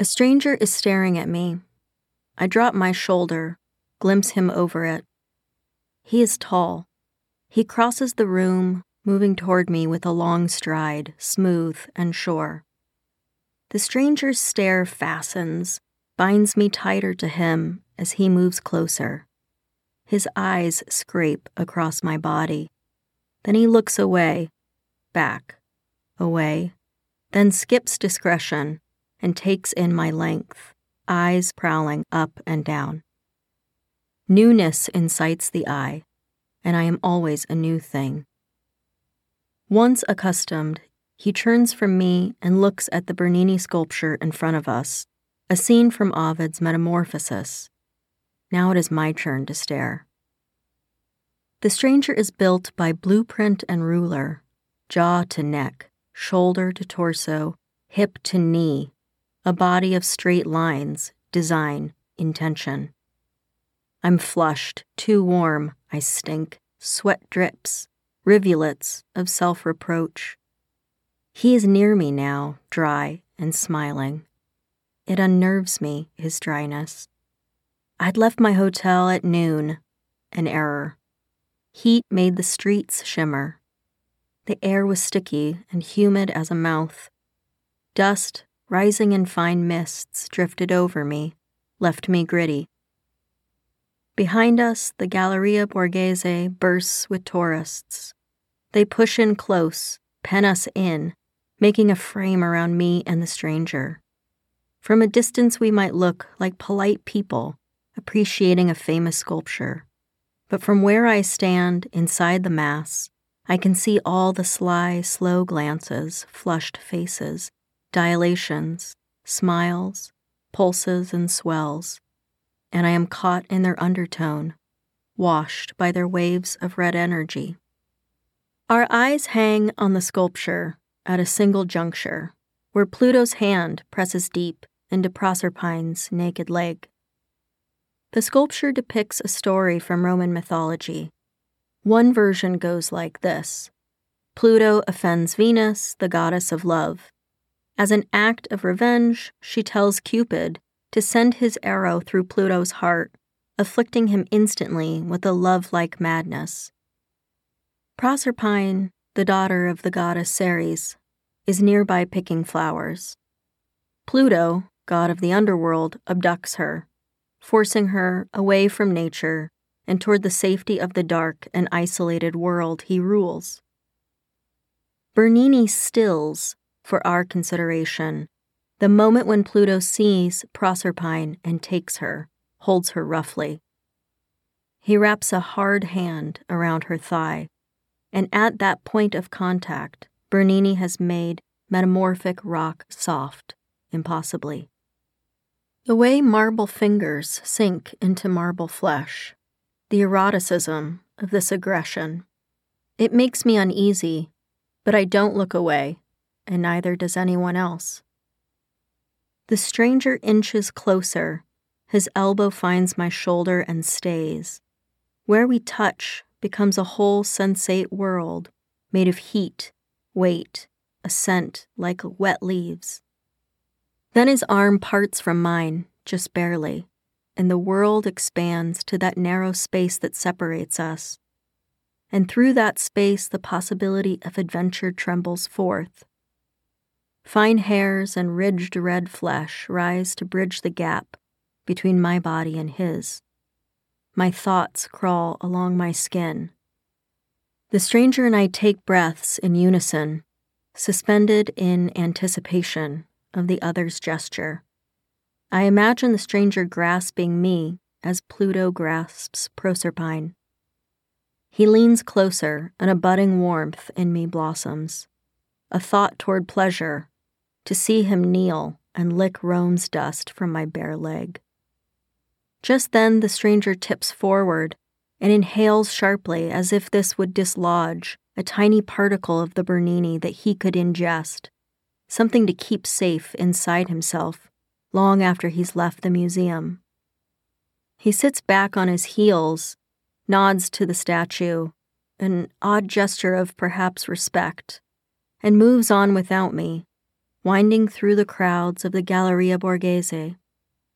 A stranger is staring at me. I drop my shoulder, glimpse him over it. He is tall. He crosses the room, moving toward me with a long stride, smooth and sure. The stranger's stare fastens, binds me tighter to him as he moves closer. His eyes scrape across my body. Then he looks away, back, away, then skips discretion and takes in my length, eyes prowling up and down. Newness incites the eye, and I am always a new thing. Once accustomed, he turns from me and looks at the Bernini sculpture in front of us, a scene from Ovid's Metamorphosis. Now it is my turn to stare. The stranger is built by blueprint and ruler, jaw to neck, shoulder to torso, hip to knee, a body of straight lines, design, intention. I'm flushed, too warm, I stink, sweat drips, rivulets of self reproach. He is near me now, dry and smiling. It unnerves me, his dryness. I'd left my hotel at noon, an error. Heat made the streets shimmer. The air was sticky and humid as a mouth. Dust rising in fine mists, drifted over me, left me gritty. Behind us, the Galleria Borghese bursts with tourists. They push in close, pen us in, making a frame around me and the stranger. From a distance, we might look like polite people appreciating a famous sculpture. But from where I stand inside the mass, I can see all the sly, slow glances, flushed faces, dilations, smiles, pulses, and swells, and I am caught in their undertone, washed by their waves of red energy. Our eyes hang on the sculpture at a single juncture, where Pluto's hand presses deep into Proserpine's naked leg. The sculpture depicts a story from Roman mythology. One version goes like this Pluto offends Venus, the goddess of love, as an act of revenge, she tells Cupid to send his arrow through Pluto's heart, afflicting him instantly with a love like madness. Proserpine, the daughter of the goddess Ceres, is nearby picking flowers. Pluto, god of the underworld, abducts her, forcing her away from nature and toward the safety of the dark and isolated world he rules. Bernini stills for our consideration the moment when Pluto sees Proserpine and takes her, holds her roughly. He wraps a hard hand around her thigh, and at that point of contact, Bernini has made metamorphic rock soft, impossibly. The way marble fingers sink into marble flesh, the eroticism of this aggression, it makes me uneasy, but I don't look away and neither does anyone else. The stranger inches closer. His elbow finds my shoulder and stays. Where we touch becomes a whole sensate world made of heat, weight, a scent like wet leaves. Then his arm parts from mine, just barely, and the world expands to that narrow space that separates us. And through that space, the possibility of adventure trembles forth. Fine hairs and ridged red flesh rise to bridge the gap between my body and his. My thoughts crawl along my skin. The stranger and I take breaths in unison, suspended in anticipation of the other's gesture. I imagine the stranger grasping me as Pluto grasps Proserpine. He leans closer, and a budding warmth in me blossoms. A thought toward pleasure to see him kneel and lick Rome's dust from my bare leg. Just then, the stranger tips forward and inhales sharply as if this would dislodge a tiny particle of the Bernini that he could ingest, something to keep safe inside himself long after he's left the museum. He sits back on his heels, nods to the statue, an odd gesture of perhaps respect, and moves on without me, winding through the crowds of the Galleria Borghese,